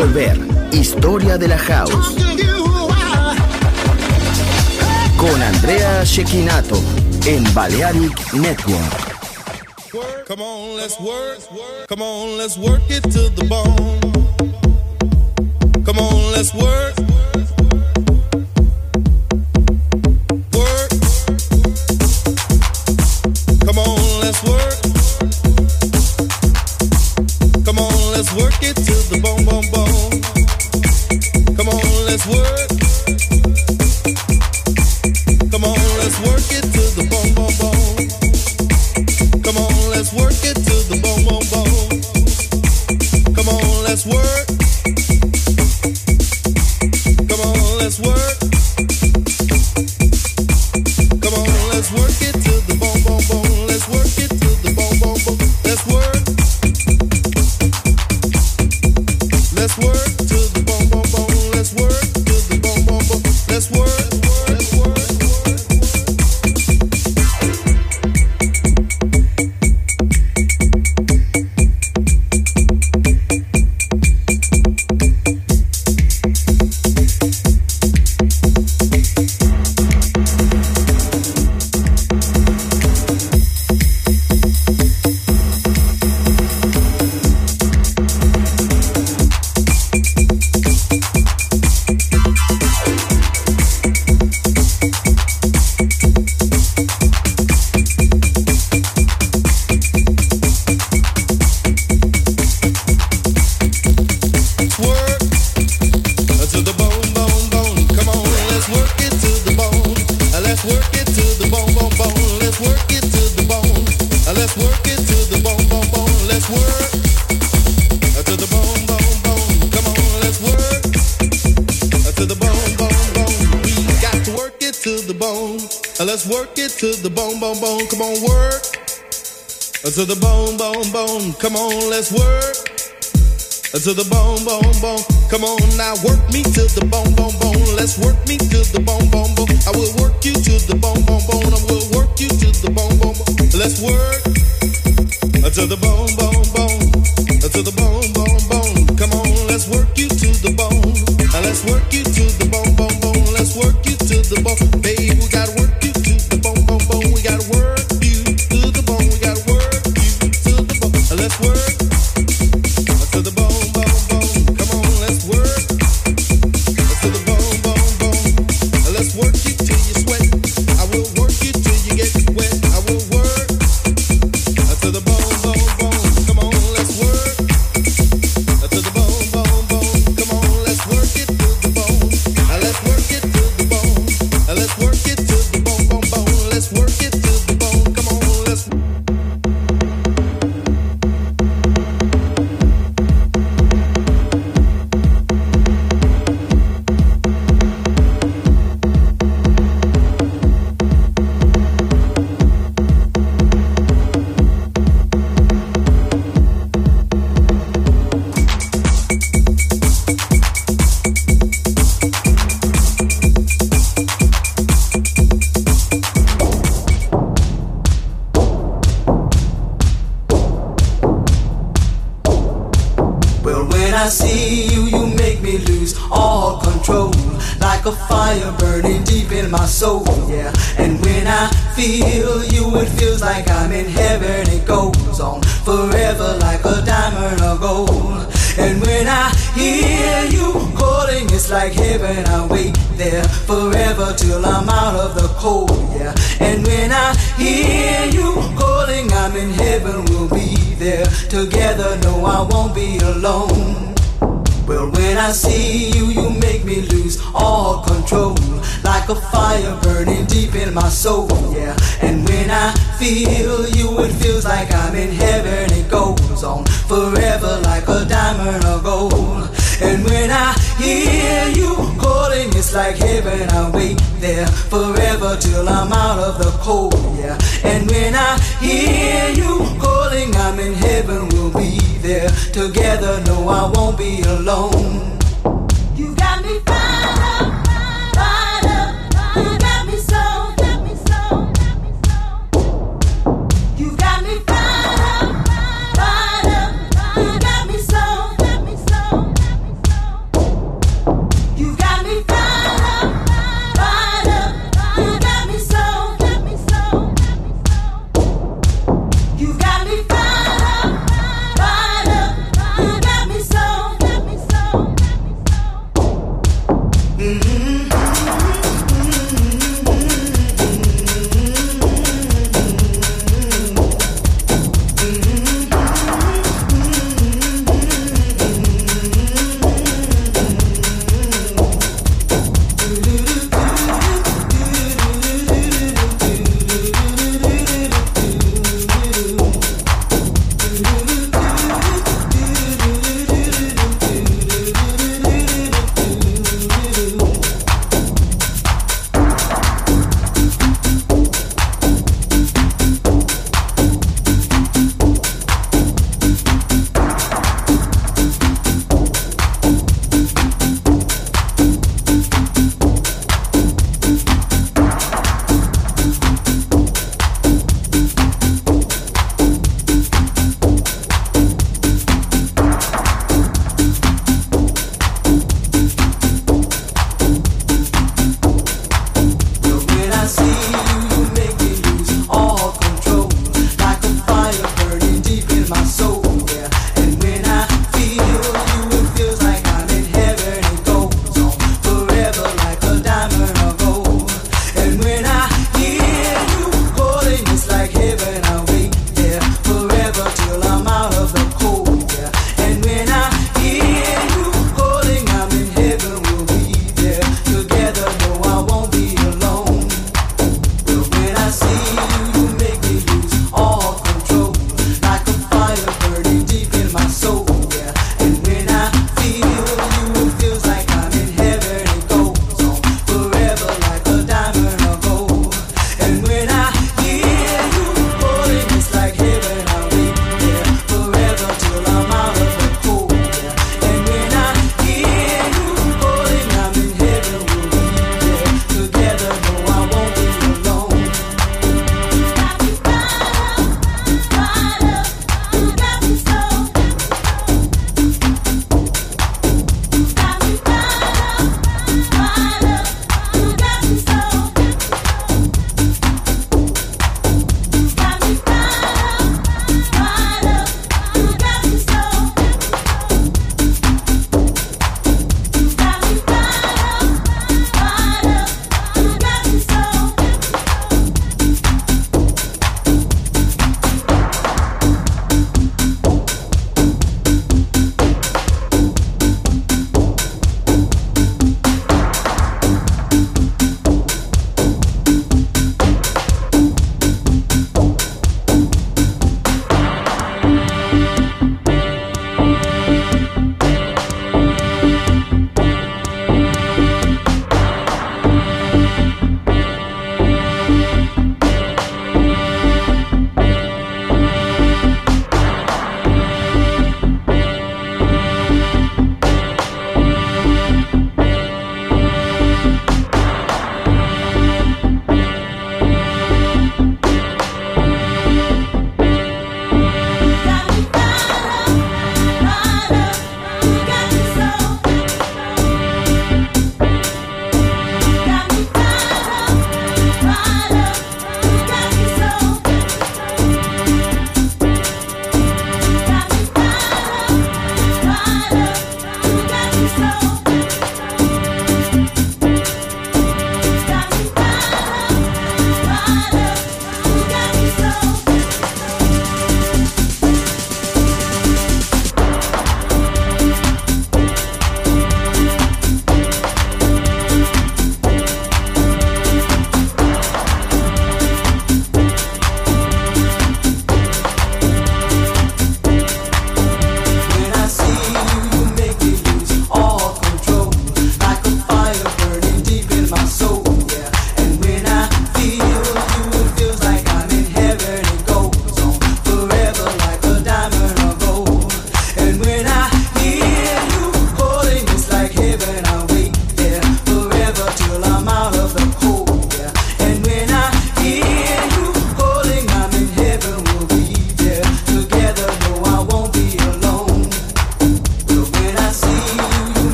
Volver, historia de la house. Con Andrea Shekinato en Balearic Network. Come on, let's work. Come on, let's work it to the bone. Come on, let's work. work it working. feel you, it feels like I'm in heaven. It goes on forever like a diamond of gold. And when I hear you calling, it's like heaven. I wait there forever till I'm out of the cold. Yeah. And when I hear you calling, I'm in heaven. We'll be there together. No, I won't be alone.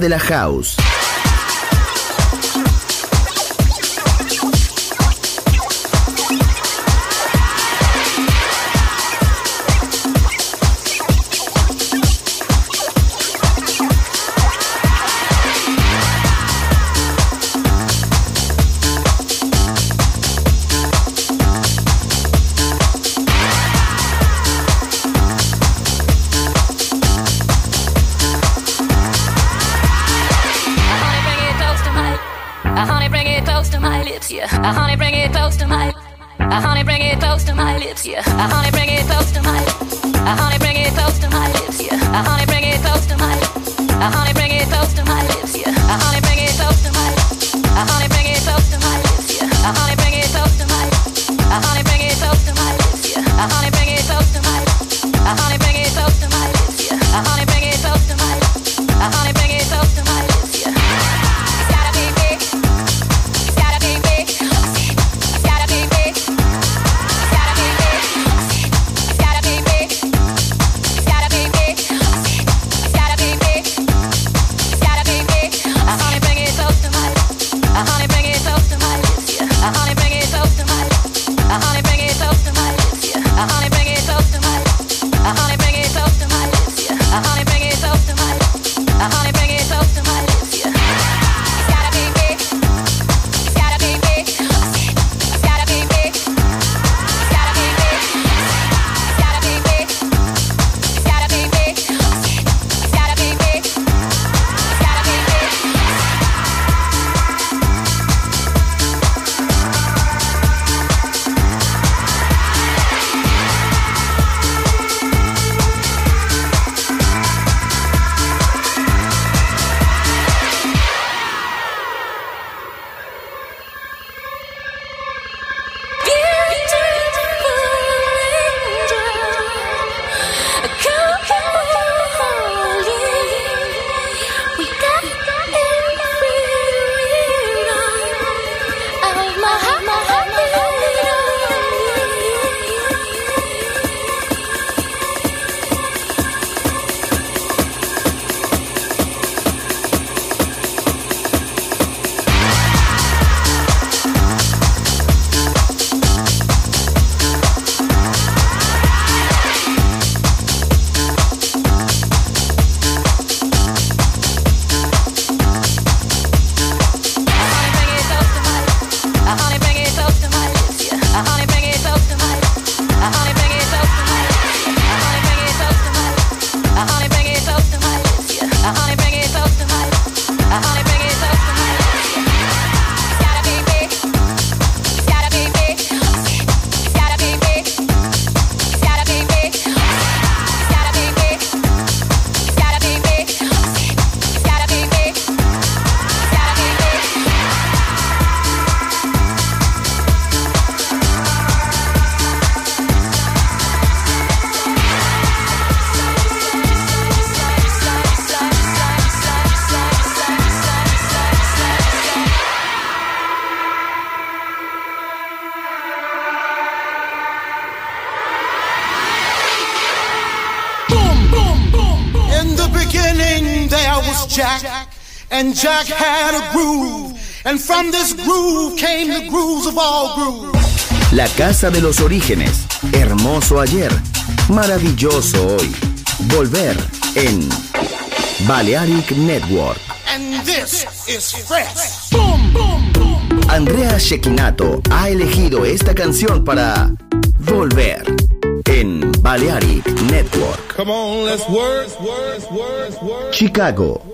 De la house. close to my lips, yeah. I only bring it close to my lips. I only bring it close to my lips, yeah. I only bring it close to my lips. I only bring it close to my lips, yeah. I only bring it close to my lips. I only bring it close to my lips, yeah. I only bring it close to my lips. I only bring it close to my lips, yeah. I only bring it close to my lips. I only bring it close to my lips, yeah. I only bring it close to my lips. I only from this groove came the grooves of all grooves. La casa de los orígenes, hermoso ayer, maravilloso hoy. Volver en Balearic Network. And this is fresh. Andrea Shekinato ha elegido esta canción para Volver en Balearic Network. Come on, let's work, work, work, work. Chicago.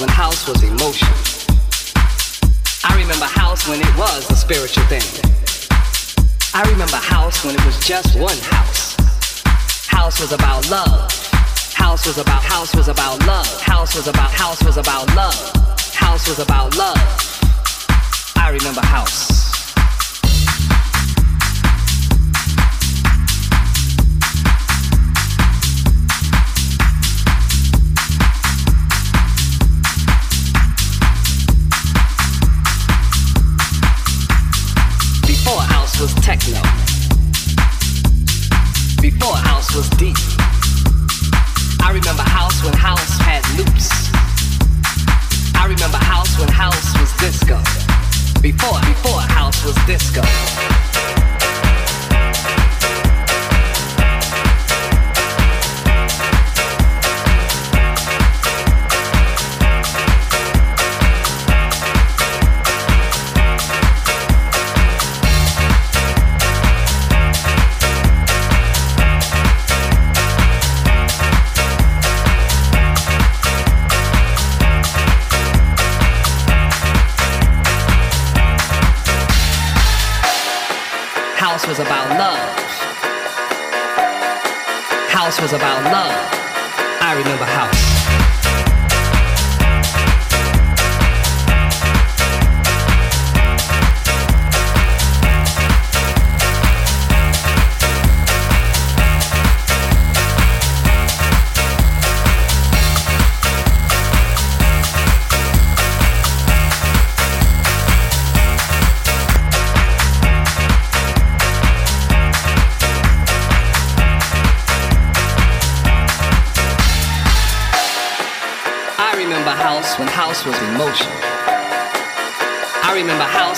When house was emotion. I remember house when it was a spiritual thing. I remember house when it was just one house. House was about love. House was about house was about love. House was about house was about love. House was about love. I remember house. Was techno. Before house was deep. I remember house when house had loops. I remember house when house was disco. Before, before house was disco. Was about love.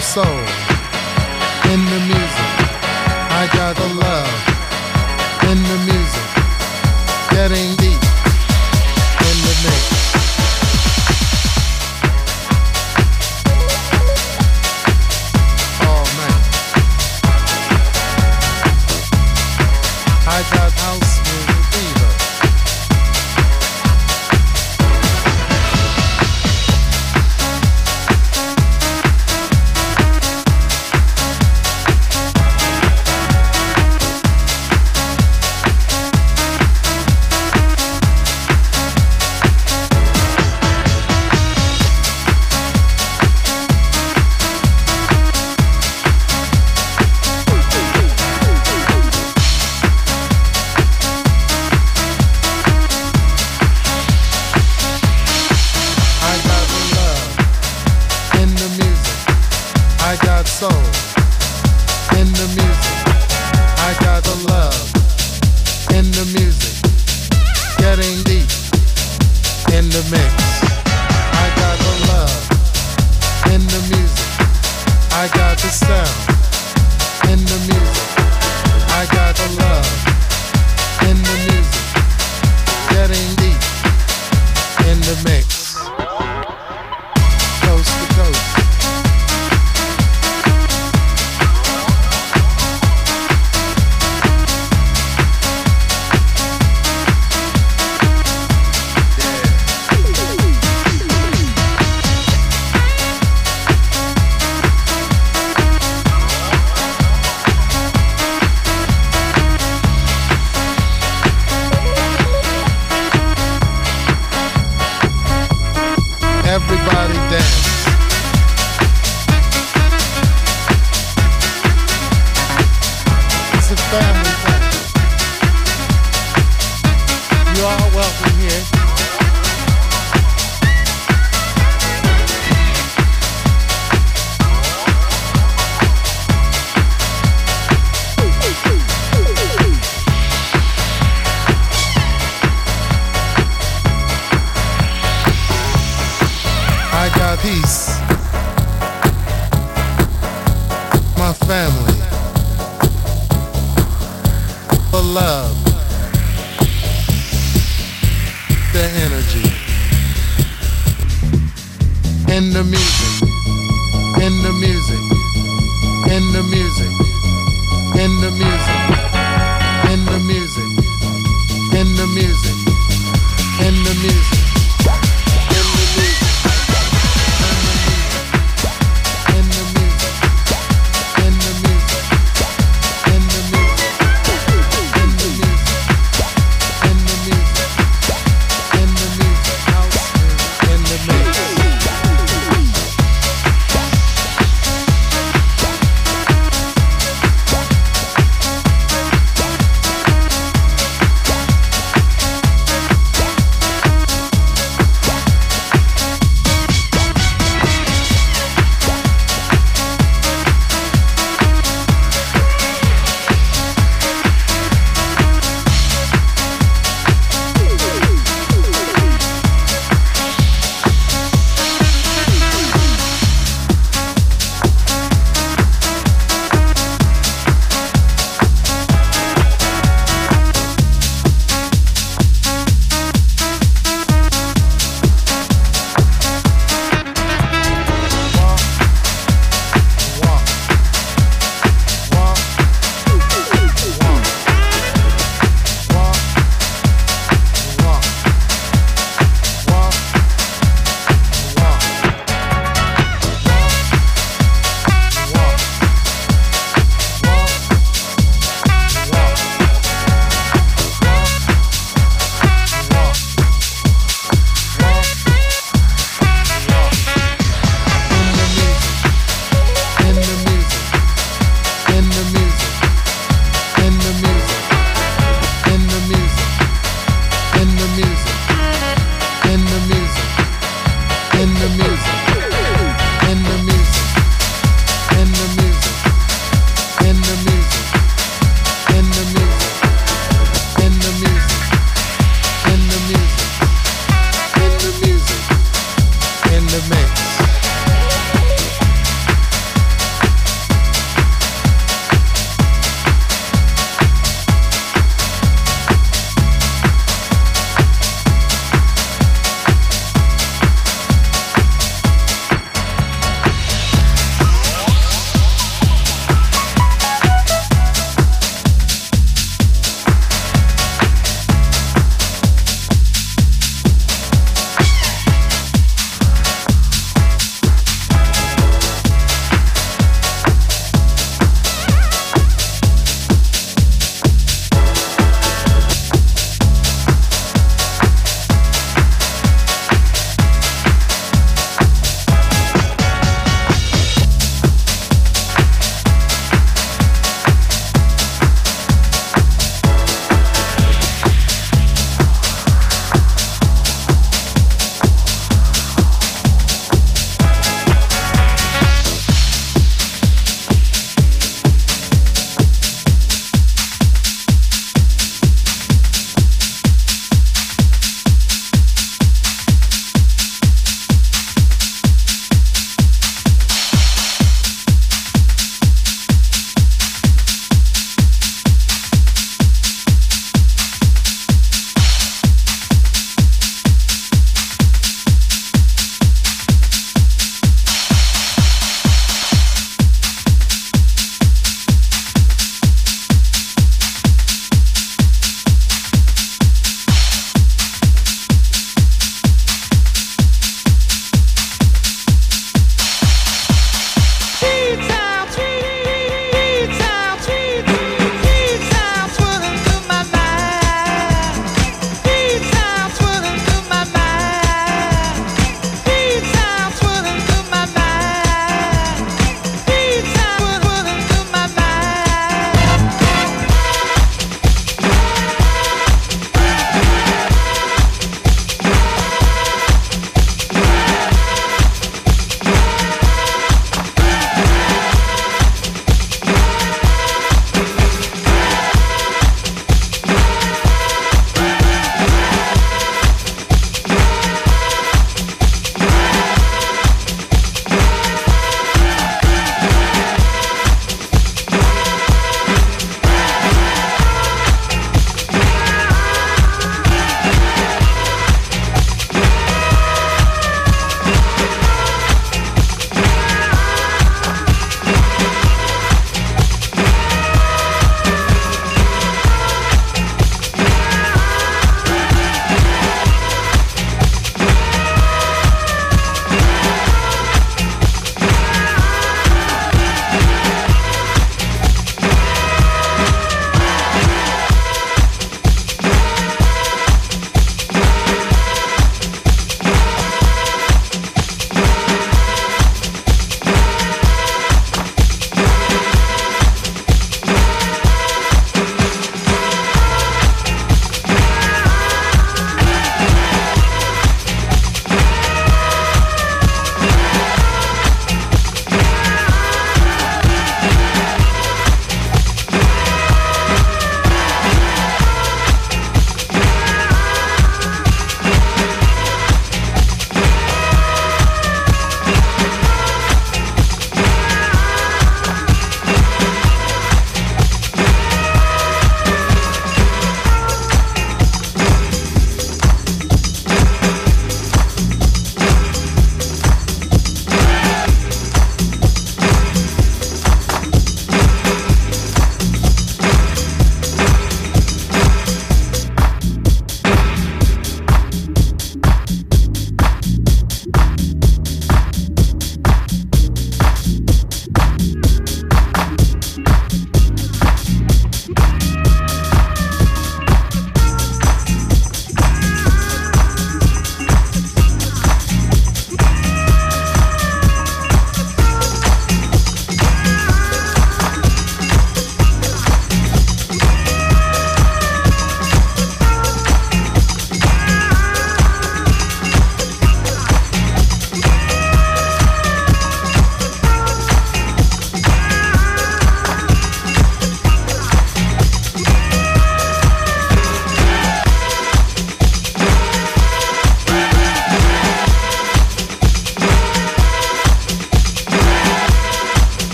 Soul in the